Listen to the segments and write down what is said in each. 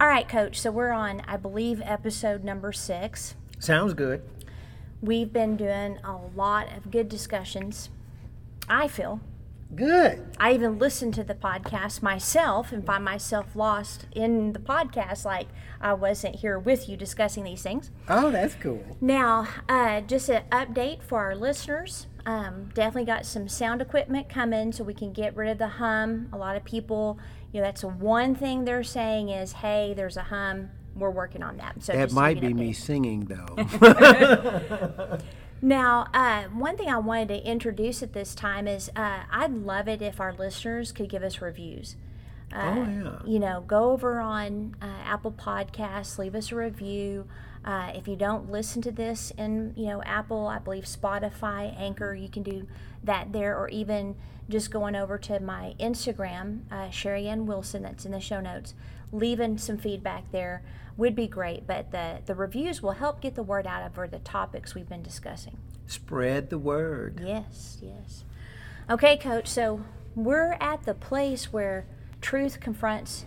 All right, Coach. So we're on, I believe, episode number six. Sounds good. We've been doing a lot of good discussions. I feel. Good. I even listen to the podcast myself and find myself lost in the podcast, like I wasn't here with you discussing these things. Oh, that's cool. Now, uh, just an update for our listeners. Um, definitely got some sound equipment coming so we can get rid of the hum. A lot of people, you know, that's one thing they're saying is, hey, there's a hum. We're working on that. So That might be me singing though. Now, uh, one thing I wanted to introduce at this time is uh, I'd love it if our listeners could give us reviews. Uh, Oh, yeah. You know, go over on uh, Apple Podcasts, leave us a review. Uh, if you don't listen to this in, you know, Apple, I believe Spotify, Anchor, you can do that there, or even just going over to my Instagram, uh, Sherry Ann Wilson, that's in the show notes, leaving some feedback there would be great. But the, the reviews will help get the word out over the topics we've been discussing. Spread the word. Yes, yes. Okay, coach, so we're at the place where truth confronts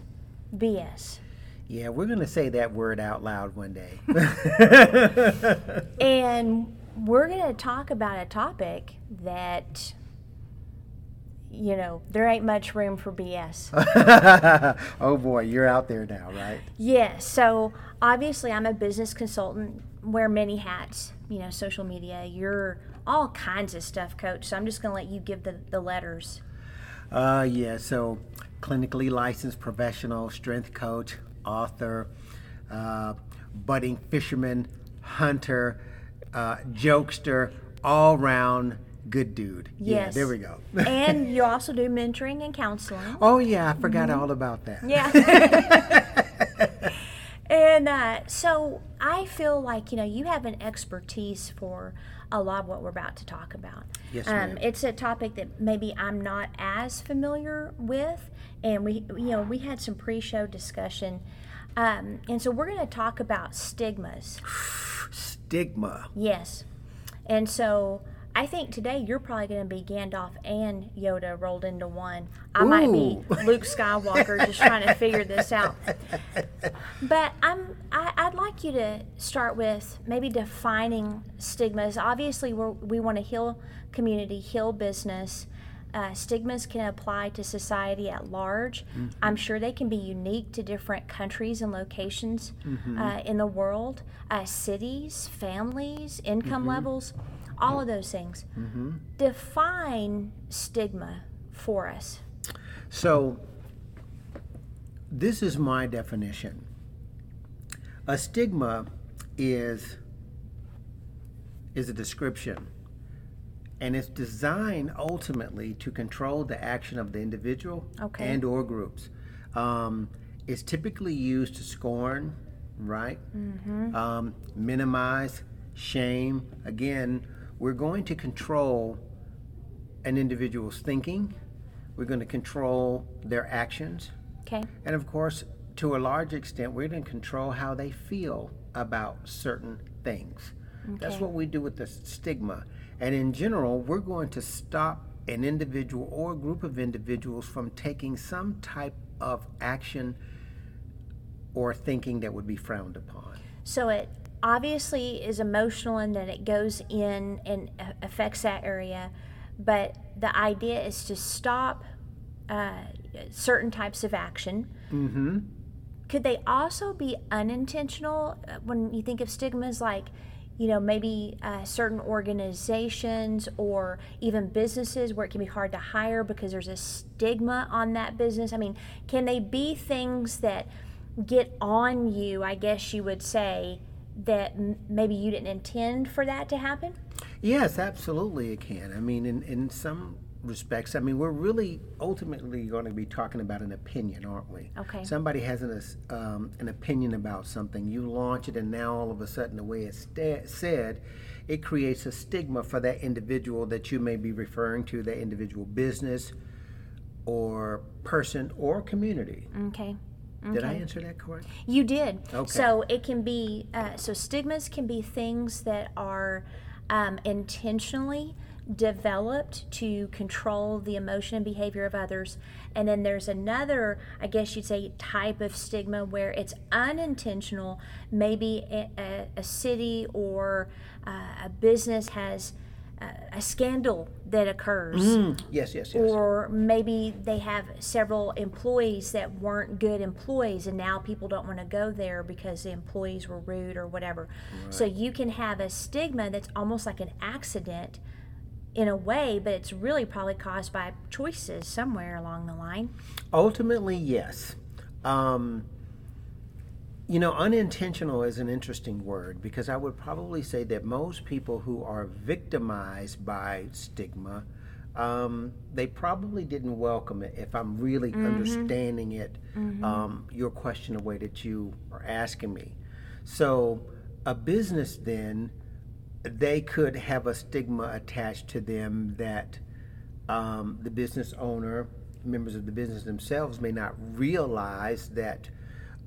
BS. Yeah, we're gonna say that word out loud one day. And we're going to talk about a topic that, you know, there ain't much room for BS. oh boy, you're out there now, right? yes, so obviously I'm a business consultant, wear many hats, you know, social media, you're all kinds of stuff, coach. So I'm just going to let you give the, the letters. Uh, yeah. So, clinically licensed professional, strength coach, author, uh, budding fisherman, hunter, uh, jokester, all round good dude. Yeah, Yes. there we go. and you also do mentoring and counseling. oh yeah, I forgot all about that. Yeah. and uh, so I feel like, you know, you have an expertise for a lot of what we're about to talk about. Yes, um, ma'am. It's a topic that maybe I'm not as familiar with. And we, you know, we had some pre show discussion. Um, and so we're going to talk about stigmas. Stigma. Yes. And so I think today you're probably going to be Gandalf and Yoda rolled into one. I might be Luke Skywalker just trying to figure this out. But I'm I, I'd like you to start with maybe defining stigmas. Obviously, we're, we want to heal community, heal business. Uh, stigmas can apply to society at large. I'm sure they can be unique to different countries and locations uh, in the world, uh, cities, families, income levels, all of those things. Define stigma for us. So, this is my definition. A stigma is is a description, and it's designed ultimately to control the action of the individual Okay. and or groups. Um, it's typically used to scorn, right? Um, minimize, shame. Again, we're going to control an individual's thinking. We're going to control their actions. Okay. And of course, to a large extent, we're going to control how they feel about certain things. That's what we do with the stigma. And in general, we're going to stop an individual or a group of individuals from taking some type of action or thinking that would be frowned upon. So it obviously is emotional in that it goes in and affects that area, but the idea is to stop uh, certain types of action. Mm-hmm. Could they also be unintentional uh, when you think of stigmas like? You know, maybe uh, certain organizations or even businesses where it can be hard to hire because there's a stigma on that business. I mean, can they be things that get on you, I guess you would say, that m- maybe you didn't intend for that to happen? Yes, absolutely it can. I mean, in, in some respects, I mean, we're really ultimately going to be talking about an opinion, aren't we? Okay. Somebody has an, um, an opinion about something, you launch it, and now all of a sudden, the way it's sta- said, it creates a stigma for that individual that you may be referring to, that individual business or person or community. Okay. Did I answer that correct? You did. Okay. So it can be, uh, so stigmas can be things that are um, intentionally developed to control the emotion and behavior of others. And then there's another, I guess you'd say, type of stigma where it's unintentional. Maybe a, a, a city or uh, a business has a scandal that occurs. Mm, yes, yes, yes. Or maybe they have several employees that weren't good employees, and now people don't want to go there because the employees were rude or whatever. Right. So you can have a stigma that's almost like an accident in a way, but it's really probably caused by choices somewhere along the line. Ultimately, yes. Um, you know, unintentional is an interesting word because I would probably say that most people who are victimized by stigma, um, they probably didn't welcome it. If I'm really mm-hmm. understanding it, mm-hmm. um, your question, the way that you are asking me. So, a business then they could have a stigma attached to them that um, the business owner, members of the business themselves, may not realize that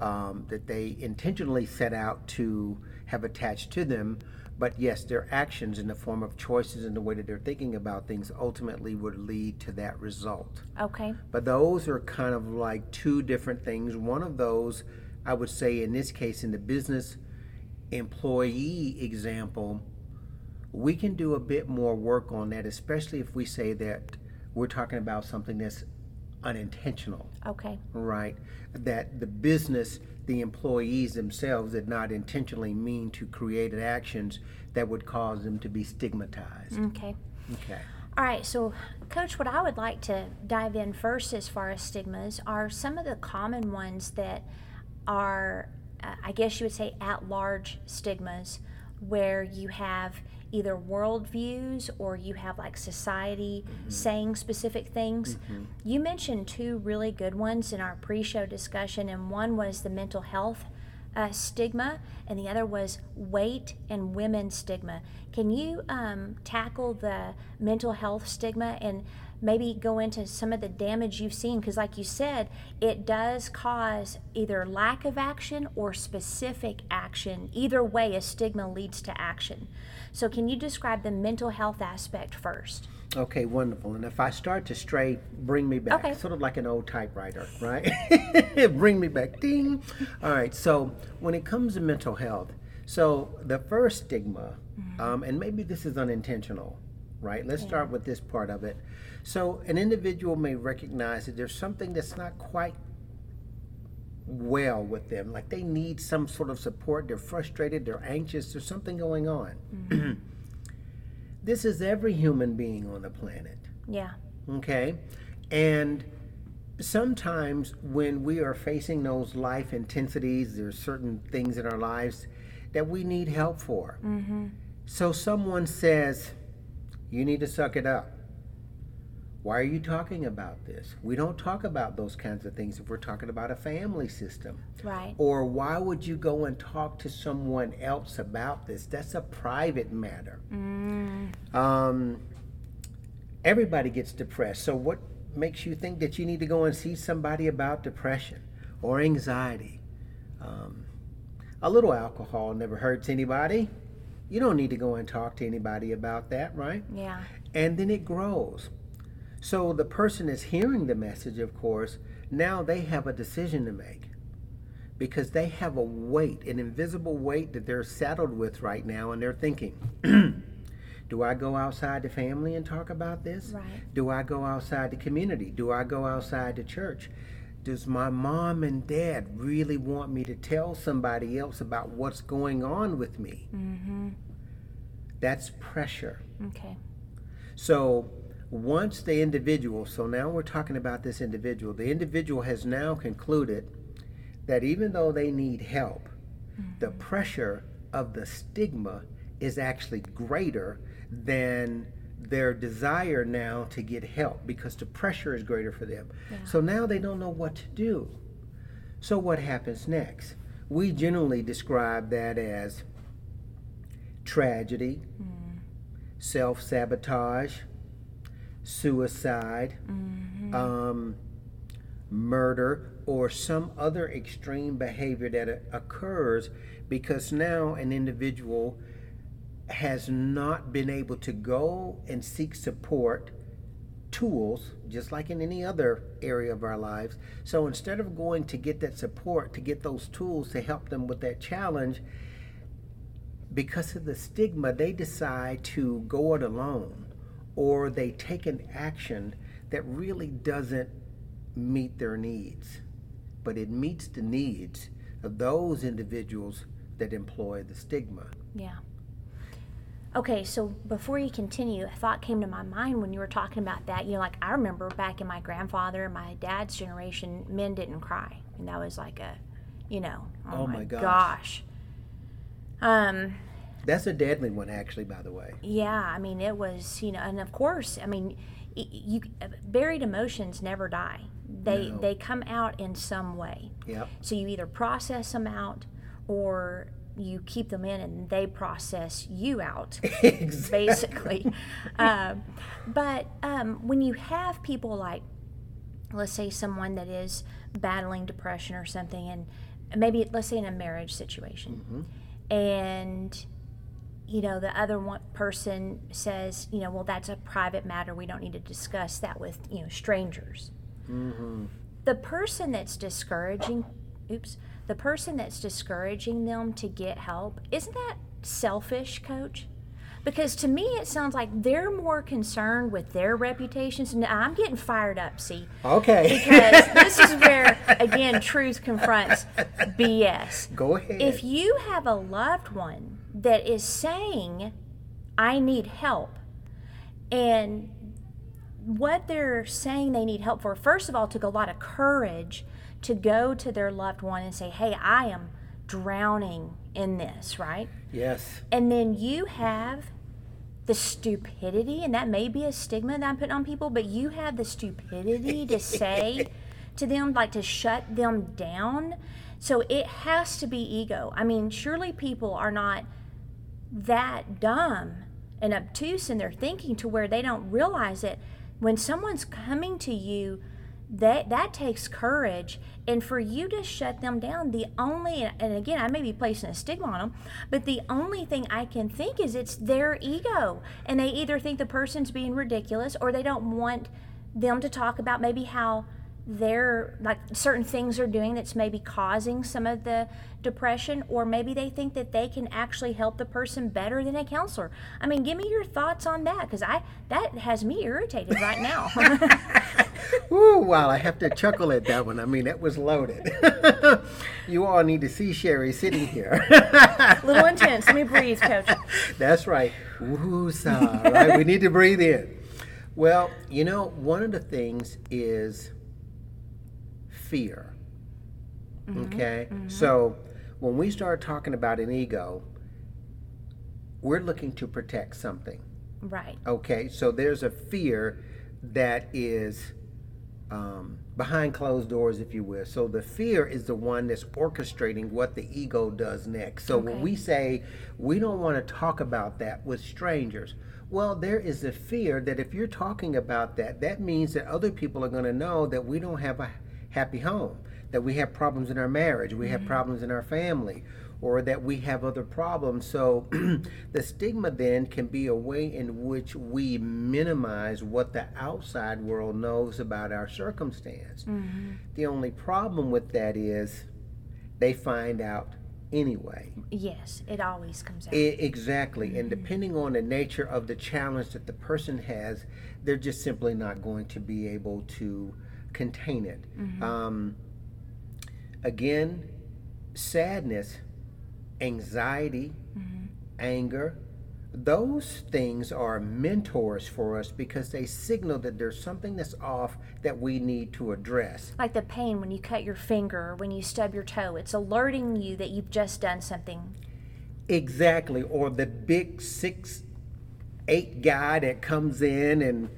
um, that they intentionally set out to have attached to them. But yes, their actions in the form of choices and the way that they're thinking about things ultimately would lead to that result. Okay. But those are kind of like two different things. One of those, I would say, in this case, in the business employee example, we can do a bit more work on that, especially if we say that we're talking about something that's unintentional. Okay. Right? That the business, the employees themselves did not intentionally mean to create actions that would cause them to be stigmatized. Okay. Okay. All right, so Coach, what I would like to dive in first as far as stigmas are some of the common ones that are, uh, I guess you would say, at large stigmas where you have either worldviews or you have like society mm-hmm. saying specific things. Mm-hmm. You mentioned two really good ones in our pre show discussion, and one was the mental health uh, stigma, and the other was weight and women stigma. Can you um, tackle the mental health stigma and maybe go into some of the damage you've seen? Because, like you said, it does cause either lack of action or specific action. Either way, a stigma leads to action. So, can you describe the mental health aspect first? Okay, wonderful. And if I start to stray, bring me back. Okay. Sort of like an old typewriter, right? bring me back. Ding. All right. So when it comes to mental health, so the first stigma, mm-hmm. um, and maybe this is unintentional, right? Let's yeah. start with this part of it. So an individual may recognize that there's something that's not quite well with them. Like they need some sort of support. They're frustrated. They're anxious. There's something going on. Mm-hmm. this is every human being on the planet. Yeah. Okay. And sometimes when we are facing those life intensities, there's certain things in our lives that we need help for. Mm-hmm. So someone says, you need to suck it up. Why are you talking about this? We don't talk about those kinds of things if we're talking about a family system. Right. Or why would you go and talk to someone else about this? That's a private matter. Mm. Um, everybody gets depressed. So, what makes you think that you need to go and see somebody about depression or anxiety? Um, a little alcohol never hurts anybody. You don't need to go and talk to anybody about that, right? Yeah. And then it grows. So the person is hearing the message, of course, now they have a decision to make because they have a weight, an invisible weight that they're saddled with right now, and they're thinking, Do I go outside the family and talk about this? Right. Do I go outside the community? Do I go outside the church? Does my mom and dad really want me to tell somebody else about what's going on with me? Mm-hmm. That's pressure. Okay. So once the individual, so now we're talking about this individual, the individual has now concluded that even though they need help, mm-hmm. the pressure of the stigma is actually greater than their desire now to get help because the pressure is greater for them. Yeah. So now they don't know what to do. So what happens next? We generally describe that as tragedy, mm. self sabotage, suicide, mm-hmm. um, murder, or some other extreme behavior that occurs because now an individual has not been able to go and seek support tools just like in any other area of our lives so instead of going to get that support to get those tools to help them with that challenge because of the stigma they decide to go it alone or they take an action that really doesn't meet their needs but it meets the needs of those individuals that employ the stigma Yeah. Okay, so before you continue, a thought came to my mind when you were talking about that. You know, like I remember back in my grandfather and my dad's generation, men didn't cry. And that was like a, you know, oh, Oh my, my gosh. gosh. Um, That's a deadly one, actually, by the way. yeah, I mean, it was, you know, and of course, I mean, you buried emotions never die. They No. they come out in some way. Yep. So you either process them out or you keep them in and they process you out. exactly. basically. um, but um, when you have people like, let's say, someone that is battling depression or something, and maybe let's say in a marriage situation, and you know the other one person says, you know, well that's a private matter. We don't need to discuss that with you know strangers. Mm-hmm. The person that's discouraging, oops, the person that's discouraging them to get help, isn't that selfish, coach? Because to me, it sounds like they're more concerned with their reputations. And I'm getting fired up, see? Okay. Because this is where, again, truth confronts BS. Go ahead. If you have a loved one that is saying, I need help, and what they're saying they need help for, first of all, took a lot of courage to go to their loved one and say, Hey, I am drowning in this, right? yes. And then you have the stupidity, and that may be a stigma that I'm putting on people, but you have the stupidity to say to them, like to shut them down. So it has to be ego. I mean, surely people are not that dumb and obtuse in their thinking to where they don't realize it. When someone's coming to you, that that takes courage and for you to shut them down the only and again i may be placing a stigma on them but the only thing i can think is it's their ego and they either think the person's being ridiculous or they don't want them to talk about maybe how they're like certain things they're doing that's maybe causing some of the depression or maybe they think that they can actually help the person better than a counselor i mean give me your thoughts on that because i that has me irritated right now Ooh, wow, I have to chuckle at that one. I mean, that was loaded. you all need to see Sherry sitting here. little intense let me breathe coach That's right. Woo-saw, right? We need to breathe in. Well, you know, one of the things is fear. Okay? So when we start talking about an ego, we're looking to protect something. right Okay, so there's a fear that is um, behind closed doors, if you will. So the fear is the one that's orchestrating what the ego does next. So when we say we don't want to talk about that with strangers, well, there is a fear that if you're talking about that, that means that other people are going to know that we don't have a happy home, that we have problems in our marriage, we have mm-hmm. problems in our family, or that we have other problems. So the stigma then can be a way in which we minimize what the outside world knows about our circumstance. Mm-hmm. The only problem with that is they find out anyway. yes it always comes out E- exactly. And mm-hmm. depending on the nature of the challenge that the person has, they're just simply not going to be able to contain it. Um, again, sadness, anxiety, anger, those things are mentors for us because they signal that there's something that's off that we need to address. like the pain when you cut your finger or when you stub your toe it's alerting you that you've just done something Exactly. Or the big six, eight guy that comes in and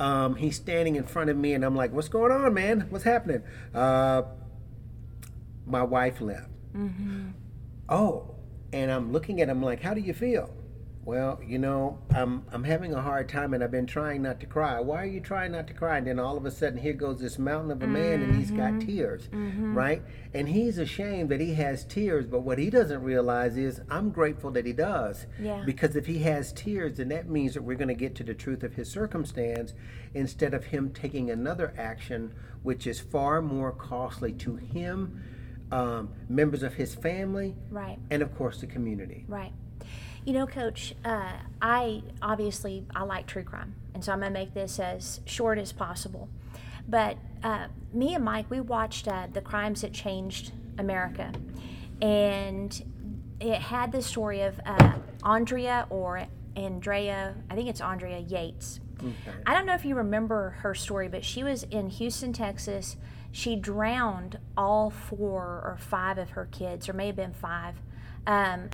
um, he's standing in front of me, and I'm like, "What's going on, man? What's happening?" Uh, my wife left. Oh, and I'm looking at him like, "How do you feel?" Well, you know, I'm I'm having a hard time, and I've been trying not to cry. Why are you trying not to cry? And then all of a sudden, here goes this mountain of a man, and he's got tears, right? And he's ashamed that he has tears, but what he doesn't realize is, I'm grateful that he does, Yeah. because if he has tears, then that means that we're going to get to the truth of his circumstance instead of him taking another action, which is far more costly to him, um, members of his family, Right. and of course the community. Right. You know, Coach, uh, I obviously I like true crime, and so I'm gonna make this as short as possible. But uh, me and Mike, we watched uh, the crimes that changed America, and it had the story of uh, Andrea or Andrea. I think it's Andrea Yates. I don't know if you remember her story, but she was in Houston, Texas. She drowned all four or five of her kids, or may have been five. Um,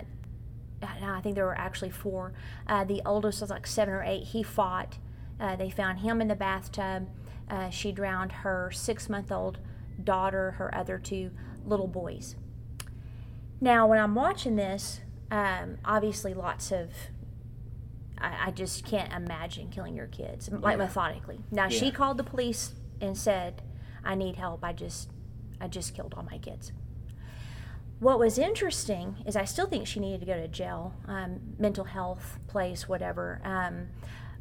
no, I think there were actually four. Uh, the oldest was like seven or eight. He fought. Uh, they found him in the bathtub. Uh, she drowned her six month old daughter, her other two little boys. Now, when I'm watching this, um, obviously lots of. I, I just can't imagine killing your kids, like Yeah. methodically. Now, she called the police and said, I need help. I just, I just killed all my kids. What was interesting is I still think she needed to go to jail, um, mental health place, whatever. Um,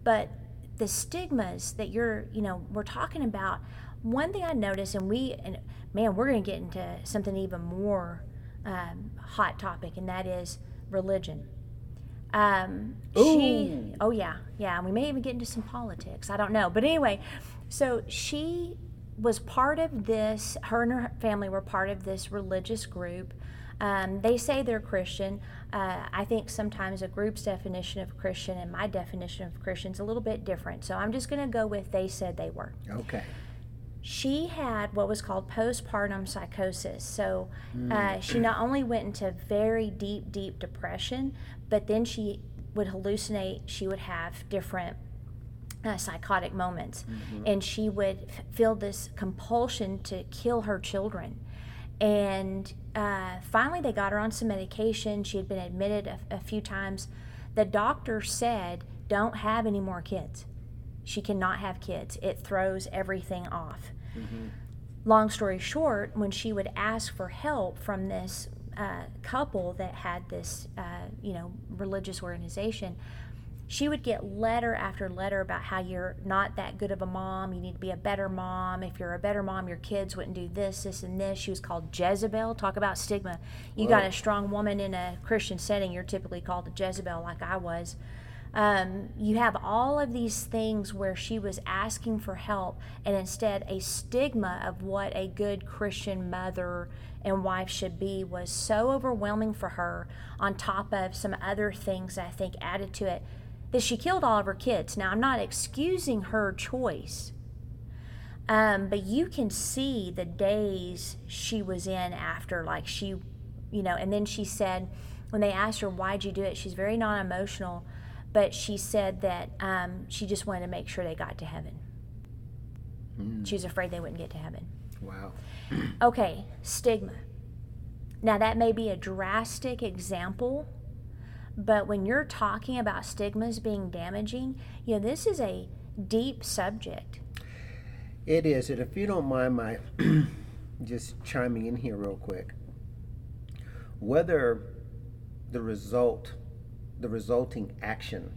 but the stigmas that you're, you know, we're talking about. One thing I noticed, and we, and man, we're going to get into something even more um, hot topic, and that is religion. Um, she, oh yeah, yeah. We may even get into some politics. I don't know, but anyway, so she was part of this. Her and her family were part of this religious group. Um, they say they're Christian. Uh, I think sometimes a group's definition of Christian and my definition of Christian is a little bit different. So I'm just going to go with they said they were Okay. she had what was called postpartum psychosis. So uh, she not only went into very deep, deep depression, but then she would hallucinate. She would have different uh, psychotic moments, and she would f- feel this compulsion to kill her children. And uh, finally, they got her on some medication. She had been admitted a, a few times. The doctor said, Don't have any more kids. She cannot have kids. It throws everything off. Long story short, when she would ask for help from this uh, couple that had this, uh, you know, religious organization, she would get letter after letter about how you're not that good of a mom. You need to be a better mom. If you're a better mom, your kids wouldn't do this, this, and this. She was called Jezebel. Talk about stigma. You got a strong woman in a Christian setting, you're typically called a Jezebel, like I was. Um, you have all of these things where she was asking for help, and instead, a stigma of what a good Christian mother and wife should be was so overwhelming for her, on top of some other things I think added to it, that she killed all of her kids. Now, I'm not excusing her choice, um, but you can see the daze she was in after, like she, you know, and then she said, when they asked her, why'd you do it? She's very non emotional, but she said that um, she just wanted to make sure they got to heaven. She was afraid they wouldn't get to heaven. Wow. Okay, stigma. Now, that may be a drastic example, but when you're talking about stigmas being damaging, you know, this is a deep subject. It is, and if you don't mind my just chiming in here real quick, whether the result, the resulting action,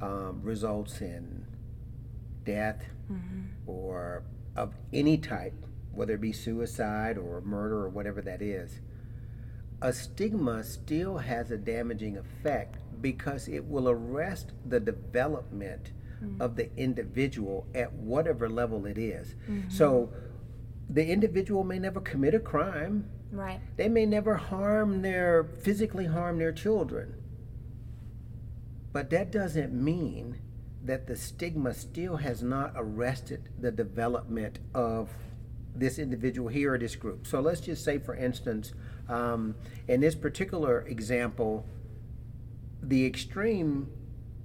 um, results in death or of any type, whether it be suicide or murder or whatever that is, a stigma still has a damaging effect because it will arrest the development mm-hmm. of the individual at whatever level it is. Mm-hmm. So the individual may never commit a crime. Right. They may never harm their physically harm their children. But that doesn't mean that the stigma still has not arrested the development of this individual here or this group. So let's just say, for instance, um, in this particular example, the extreme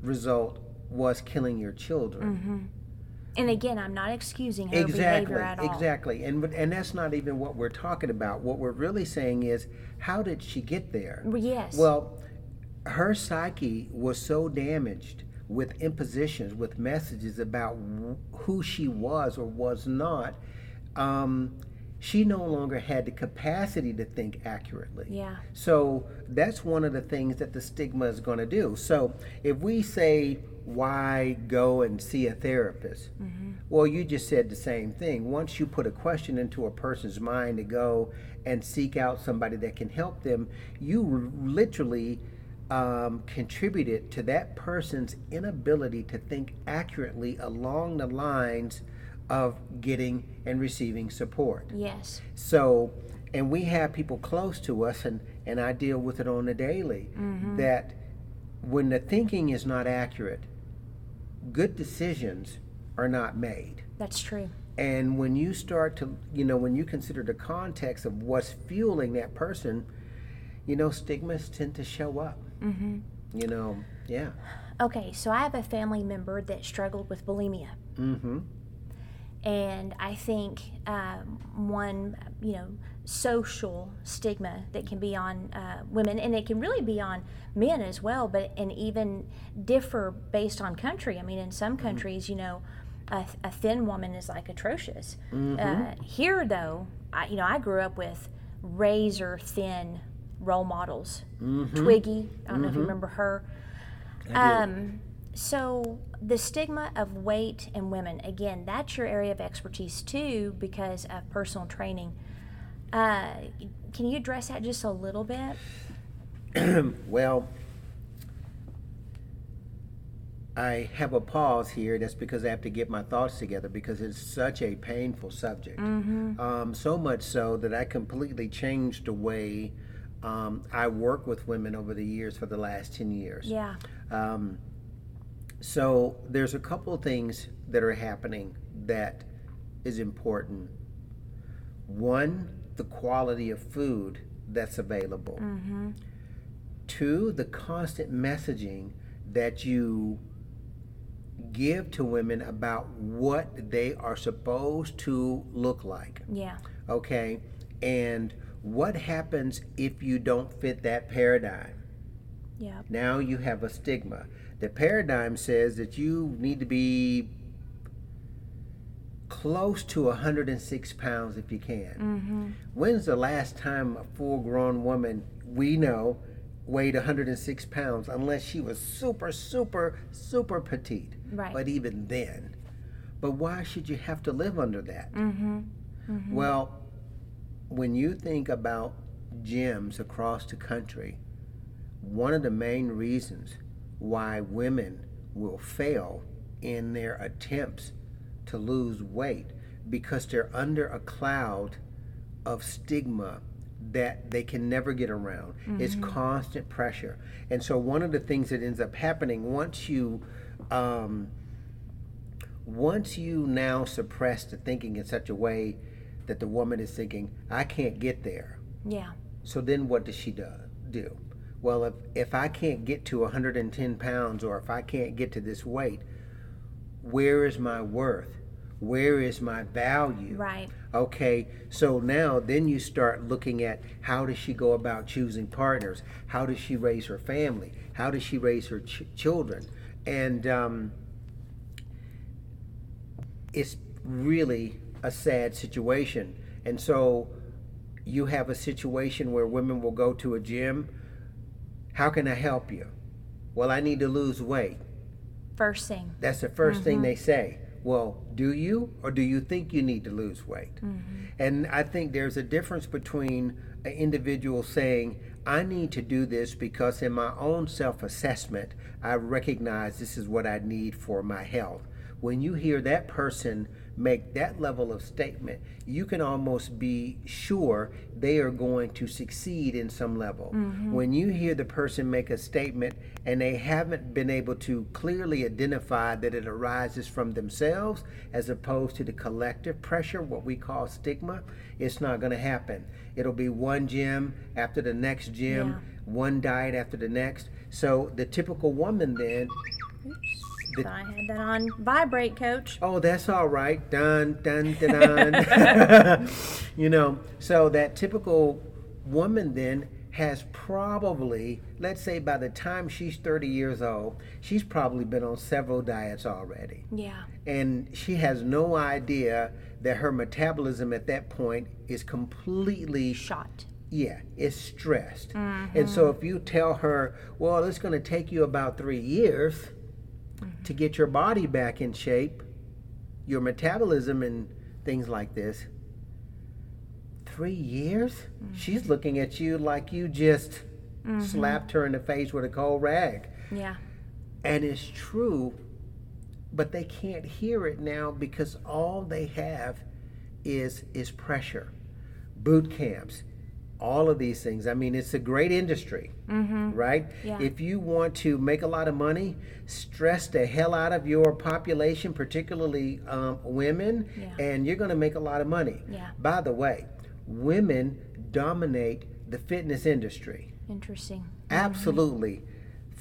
result was killing your children. And again, I'm not excusing her Exactly, behavior at all. exactly, and and that's not even what we're talking about. What we're really saying is, how did she get there? Well, Yes. Well, her psyche was so damaged with impositions, with messages about who she was or was not. Um, she no longer had the capacity to think accurately. Yeah. So that's one of the things that the stigma is going to do. So if we say, why go and see a therapist? Mm-hmm. Well, you just said the same thing. Once you put a question into a person's mind to go and seek out somebody that can help them, you literally um, contributed to that person's inability to think accurately along the lines of getting and receiving support. Yes. So, and we have people close to us, and, and I deal with it on a daily, mm-hmm. that when the thinking is not accurate, good decisions are not made. That's true. And when you start to, you know, when you consider the context of what's fueling that person, you know, stigmas tend to show up. Mm-hmm. You know, yeah. Okay, so I have a family member that struggled with bulimia. Mm-hmm. And I think um, one, you know, social stigma that can be on uh, women, and it can really be on men as well, but and even differ based on country. I mean, in some mm-hmm. countries, you know, a, a, thin woman is like atrocious. Mm-hmm. Uh, here, though, I, you know, I grew up with razor thin role models. Mm-hmm. Twiggy, I don't know if you mm-hmm. remember her. Um, so the stigma of weight and women, again, that's your area of expertise too because of personal training. Uh, can you address that just a little bit? well, I have a pause here. That's because I have to get my thoughts together because it's such a painful subject. Mm-hmm. Um, so much so that I completely changed the way um, I work with women over the years for the last 10 years. Yeah. Um, so there's a couple of things that are happening that is important. One, the quality of food that's available. Mm-hmm. Two, the constant messaging that you give to women about what they are supposed to look like. Yeah. Okay. And what happens if you don't fit that paradigm? Yeah. Now you have a stigma. The paradigm says that you need to be close to 106 pounds if you can. Mm-hmm. When's the last time a full grown woman we know weighed 106 pounds unless she was super, super, super petite? Right. But even then. But why should you have to live under that? Mm-hmm. Mm-hmm. Well, when you think about gyms across the country, one of the main reasons why women will fail in their attempts to lose weight because they're under a cloud of stigma that they can never get around. Mm-hmm. It's constant pressure. And so one of the things that ends up happening once you um, once you now suppress the thinking in such a way that the woman is thinking, I can't get there. Yeah. So then what does she do? do? Well, if, if I can't get to 110 pounds or if I can't get to this weight, where is my worth? Where is my value? Right. Okay, so now then you start looking at how does she go about choosing partners? How does she raise her family? How does she raise her ch- children? And um, it's really a sad situation. And so you have a situation where women will go to a gym how can I help you? Well, I need to lose weight. First thing. That's the 1st mm-hmm. thing they say. Well, do you or do you think you need to lose weight? Mm-hmm. And I think there's a difference between an individual saying, I need to do this because in my own self assessment, I recognize this is what I need for my health. When you hear that person make that level of statement, you can almost be sure they are going to succeed in some level. Mm-hmm. When you hear the person make a statement and they haven't been able to clearly identify that it arises from themselves as opposed to the collective pressure, what we call stigma, it's not going to happen. It'll be one gym after the next gym, yeah. one diet after the next. So the typical woman then. Oops the, I had that on vibrate, coach. Oh, that's all right. Dun dun dun dun. you know, so that typical woman then has probably, let's say by the time she's 30 years old, she's probably been on several diets already. Yeah. And she has no idea that her metabolism at that point is completely Shot. yeah, it's stressed. And so mm-hmm. if you tell her, well, it's going to take you about three years Mm-hmm. to get your body back in shape, your metabolism and things like this, three years? Mm-hmm. She's looking at you like you just mm-hmm. slapped her in the face with a cold rag. Yeah. And it's true, but they can't hear it now because all they have is is pressure. Boot camps, all of these things. I mean, it's a great industry, right? Yeah. If you want to make a lot of money, stress the hell out of your population, particularly um, women, Yeah. and you're going to make a lot of money. Yeah. By the way, women dominate the fitness industry. Interesting. Absolutely.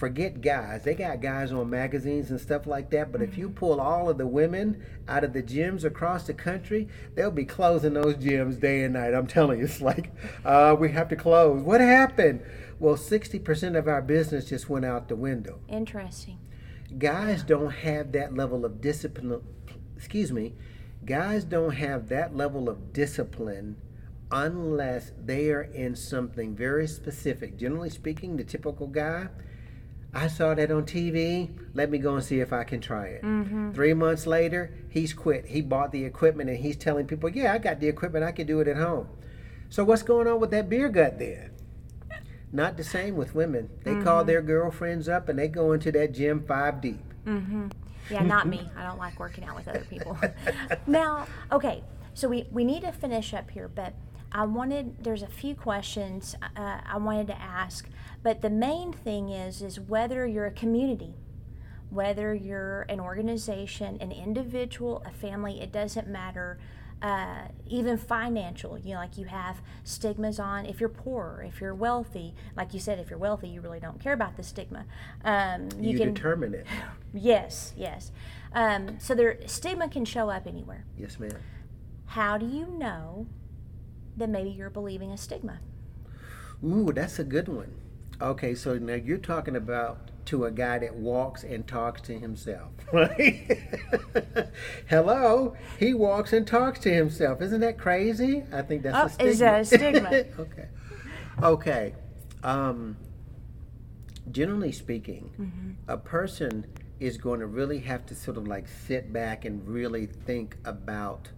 Forget guys. They got guys on magazines and stuff like that. But if Mm-hmm. you pull all of the women out of the gyms across the country, they'll be closing those gyms day and night. I'm telling you, it's like, uh, we have to close. What happened? Well, 60% of our business just went out the window. Interesting. Guys don't have that level of discipline. Excuse me. Guys don't have that level of discipline unless they are in something very specific. Generally speaking, the typical guy, I saw that on TV. Let me go and see if I can try it. Mm-hmm. Three months later, he's quit. He bought the equipment and he's telling people, Yeah, I got the equipment. I can do it at home. So, what's going on with that beer gut then? Not the same with women. They call mm-hmm. their girlfriends up and they go into that gym five deep. Mm-hmm. Yeah, not me. I don't like working out with other people. now, okay, so we, we need to finish up here, but I wanted, there's a few questions uh, I wanted to ask, but the main thing is, is whether you're a community, whether you're an organization, an individual, a family, it doesn't matter. Uh, even financial, you know, like you have stigmas on if you're poor, if you're wealthy. Like you said, if you're wealthy, you really don't care about the stigma. Um, You, can determine it. Yes, yes. Um, so there stigma can show up anywhere. Yes, ma'am. How do you know that maybe you're believing a stigma? Ooh, that's a good one. Okay, so now you're talking about to a guy that walks and talks to himself, right? Hello, he walks and talks to himself. Isn't that crazy? I think that's Oh, a stigma. is that a stigma? okay, okay. Um, generally speaking, Mm-hmm. a person is going to really have to sort of like sit back and really think about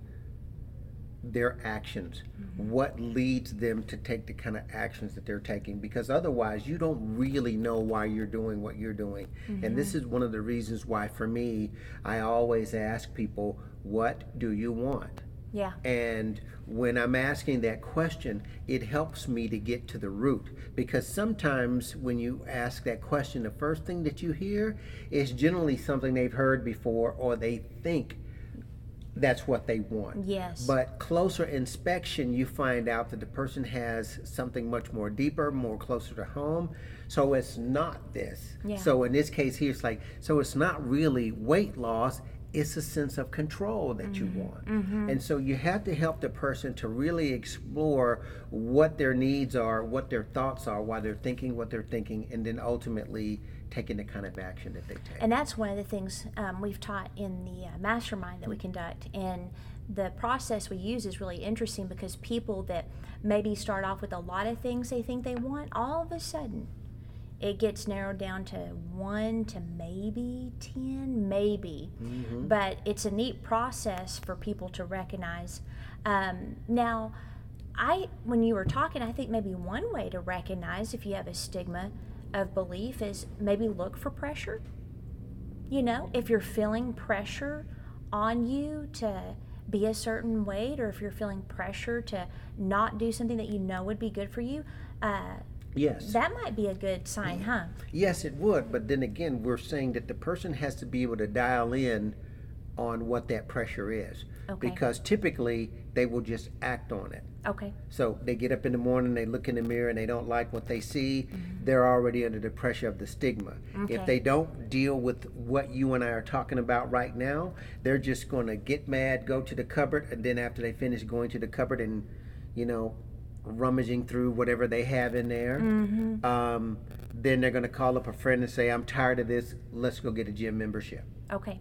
their actions, mm-hmm. what leads them to take the kind of actions that they're taking, because otherwise you don't really know why you're doing what you're doing. And this mm-hmm. is one of the reasons why, for me, I always ask people, What do you want? Yeah. And when I'm asking that question, it helps me to get to the root. Because sometimes when you ask that question, the first thing that you hear is generally something they've heard before or they think that's what they want. Yes. But closer inspection, you find out that the person has something much more deeper, more closer to home. So it's not this. Yeah. So in this case here, it's like, so it's not really weight loss, it's a sense of control that you mm-hmm. want. Mm-hmm. And so you have to help the person to really explore what their needs are, what their thoughts are, why they're thinking what they're thinking, and then ultimately taking the kind of action that they take. And that's one of the things um, we've taught in the uh, mastermind that we conduct. And the process we use is really interesting because people that maybe start off with a lot of things they think they want, all of a sudden, it gets narrowed down to one to maybe 10, maybe. But it's a neat process for people to recognize. Um, now, I when you were talking, I think maybe one way to recognize if you have a stigma of belief is maybe look for pressure. You know, if you're feeling pressure on you to be a certain weight, or if you're feeling pressure to not do something that you know would be good for you, uh, yes. that might be a good sign, huh? Yes, it would. But then again, we're saying that the person has to be able to dial in on what that pressure is. Okay. Because typically they will just act on it. Okay. So they get up in the morning, they look in the mirror, and they don't like what they see. They're already under the pressure of the stigma. Okay. If they don't deal with what you and I are talking about right now, they're just going to get mad, go to the cupboard, and then after they finish going to the cupboard and, you know, rummaging through whatever they have in there. Um, then they're going to call up a friend and say, I'm tired of this. Let's go get a gym membership. Okay.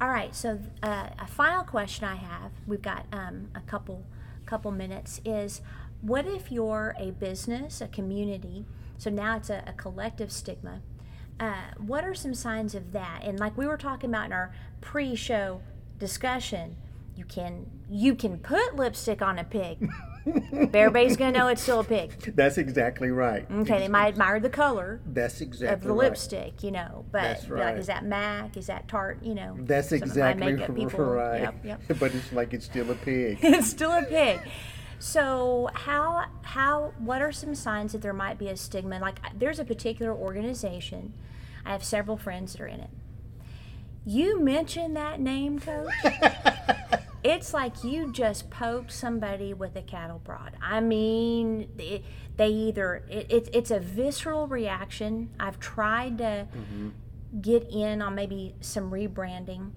All right. So uh, a final question I have. We've got um, a couple couple minutes. Is what if you're a business, a community? So now it's a, a collective stigma. Uh, what are some signs of that? And like we were talking about in our pre-show discussion, you can you can put lipstick on a pig. Bearbay's gonna know it's still a pig. That's exactly right. Okay, they might admire the color That's exactly of the right. lipstick, you know, but That's be like, is that MAC? Is that Tarte? You know, That's some of my exactly people- right. Yep, yep. but it's like it's still a pig. it's still a pig. So how how what are some signs that there might be a stigma? Like there's a particular organization. I have several friends that are in it. You mention that name, coach. It's like you just poked somebody with a cattle prod. I mean, it, they either it, it, it's a visceral reaction. I've tried to get in on maybe some rebranding.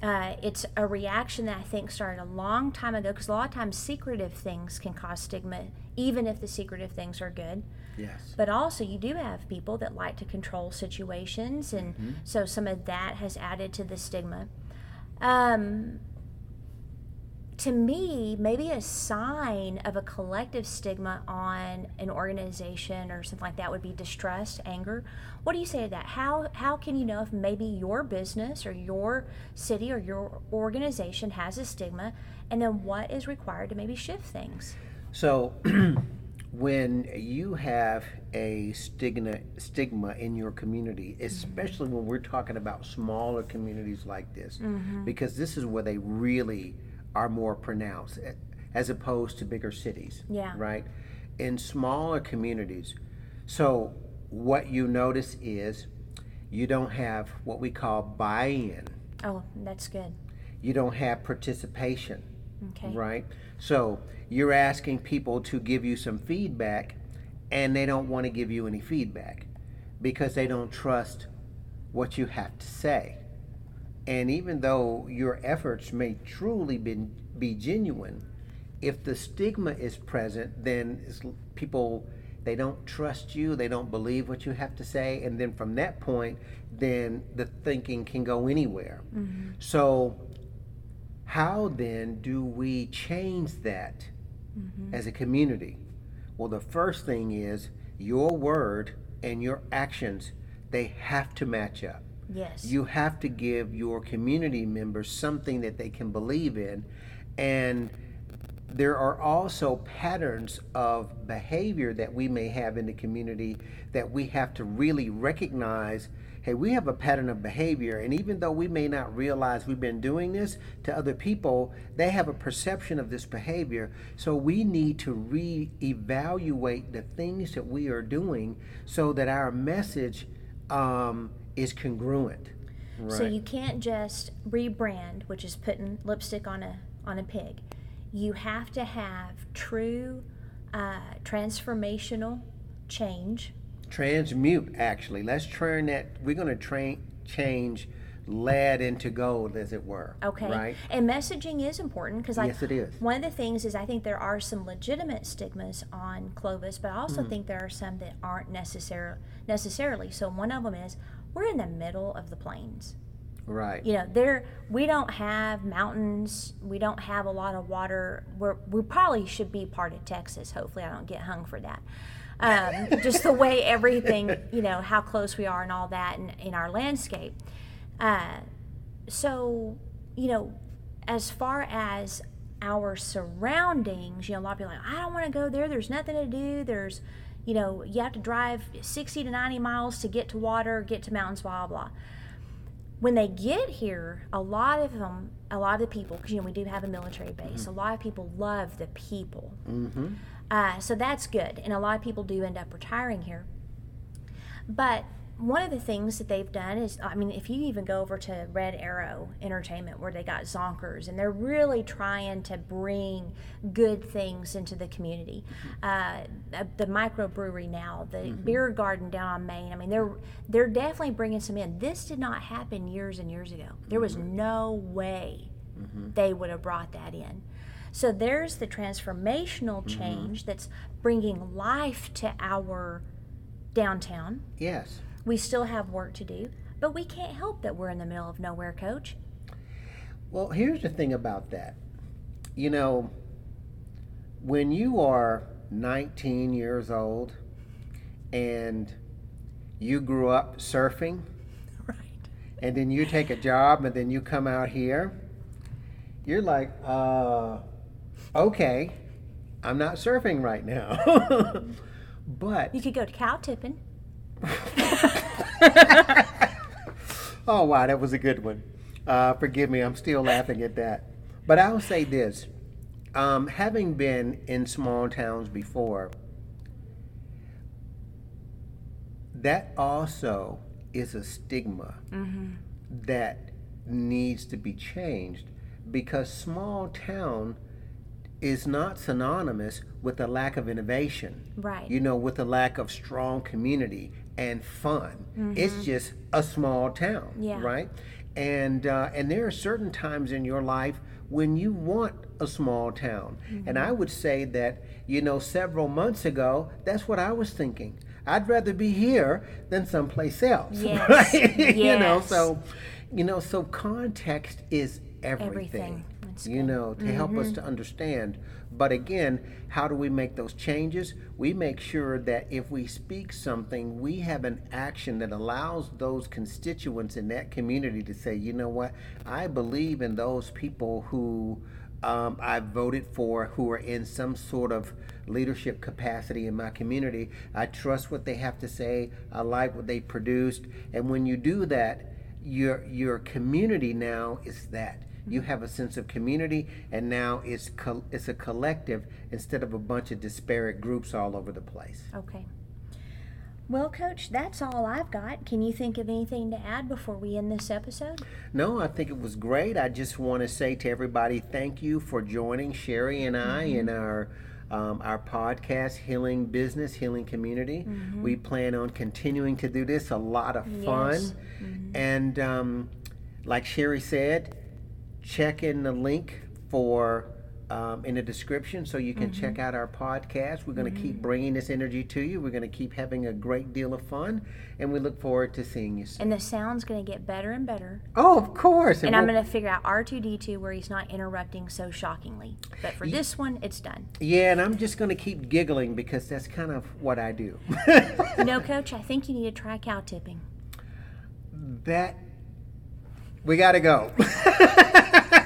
Uh, it's a reaction that I think started a long time ago because a lot of times secretive things can cause stigma, even if the secretive things are good. yes. But also, you do have people that like to control situations, and so some of that has added to the stigma. Um, to me, maybe a sign of a collective stigma on an organization or something like that would be distrust, anger. What do you say to that? How how can you know if maybe your business or your city or your organization has a stigma, and then what is required to maybe shift things? So, when you have a stigma stigma in your community, mm-hmm. especially when we're talking about smaller communities like this, mm-hmm. because this is where they really are more pronounced, eh, as opposed to bigger cities. Yeah. Right. In smaller communities, so what you notice is you don't have what we call buy-in. Oh, that's good. You don't have participation Okay. right? So you're asking people to give you some feedback, and they don't want to give you any feedback because they don't trust what you have to say. And even though your efforts may truly be, be genuine, if the stigma is present, then it's, people they don't trust you, they don't believe what you have to say, and then from that point, then the thinking can go anywhere. Mm-hmm. So how then do we change that mm-hmm. as a community? Well, the first thing is your word and your actions, they have to match up. Yes. You have to give your community members something that they can believe in. And there are also patterns of behavior that we may have in the community that we have to really recognize hey, we have a pattern of behavior, and even though we may not realize we've been doing this to other people, they have a perception of this behavior. So we need to reevaluate the things that we are doing so that our message um, is congruent. Right. So you can't just rebrand, which is putting lipstick on a on a pig. You have to have true uh, transformational change. transmute actually let's turn that we're going to train change lead into gold as it were Okay. right And messaging is important because Yes, it is. one of the things is I think there are some legitimate stigmas on Clovis, but I also think there are some that aren't necessarily necessarily. So one of them is we're in the middle of the plains. right. You know there we don't have mountains we don't have a lot of water. We're, we probably should be part of texas. Hopefully i don't get hung for that. Um, just the way everything you know how close we are and all that in, in our landscape. Uh, so you know as far as our surroundings you know a lot of people are like i don't want to go there. There's nothing to do. There's you know you have to drive 60 to 90 miles to get to water get to mountains blah blah when they get here, a lot of them, a lot of the people, because you know we do have a military base, a lot of people love the people. mm-hmm. Uh, so that's good, and a lot of people do end up retiring here. But one of the things that they've done is, I mean, if you even go over to Red Arrow Entertainment where they got Zonkers, and they're really trying to bring good things into the community. Mm-hmm. Uh, uh, the microbrewery now, the mm-hmm. beer garden down on Main. I mean, they're they're definitely bringing some in. This did not happen years and years ago. There was mm-hmm. no way they would have brought that in. So there's the transformational change that's bringing life to our downtown. Yes. We still have work to do, but we can't help that we're in the middle of nowhere, coach. Well, here's the thing about that. You know, when you are 19 years old and you grew up surfing, Right. and then you take a job and then you come out here, you're like, uh, okay, I'm not surfing right now. but, You could go to cow tipping. oh, wow, that was a good one. Uh, forgive me, I'm still laughing at that. But I'll say this um, having been in small towns before, that also is a stigma that needs to be changed because small town is not synonymous with a lack of innovation. Right. You know, with a lack of strong community and fun. It's mm-hmm. just a small town, Yeah. right? And uh, and there are certain times in your life when you want a small town. And mm-hmm. I would say that, you know, several months ago, that's what I was thinking. I'd rather be here than someplace else. Yes. Right? you know, so you know, so context is everything. Everything. You know, to help us mm-hmm. to understand. But again, how do we make those changes? We make sure that if we speak something, we have an action that allows those constituents in that community to say, you know what, I believe in those people who um, I voted for who are in some sort of leadership capacity in my community. I trust what they have to say. I like what they produced. And when you do that, your your community now is that you have a sense of community and now it's co- it's a collective instead of a bunch of disparate groups all over the place Okay. Well, coach, that's all I've got. Can you think of anything to add before we end this episode? no i think it was great i just want to say to everybody thank you for joining sherry and i in our um, our podcast healing business healing community we plan on continuing to do this a lot of fun Yes. and um, like sherry said check in the link for um, in the description so you can check out our podcast. We're going to keep bringing this energy to you. We're going to keep having a great deal of fun, and we look forward to seeing you soon. And the sound's going to get better and better. Oh, of course. And I'm we'll- going to figure out R2D2 where he's not interrupting so shockingly. But for this one, it's done. yeah, and I'm just going to keep giggling because that's kind of what I do. You know, coach, I think you need to try cow tipping. that we got to go.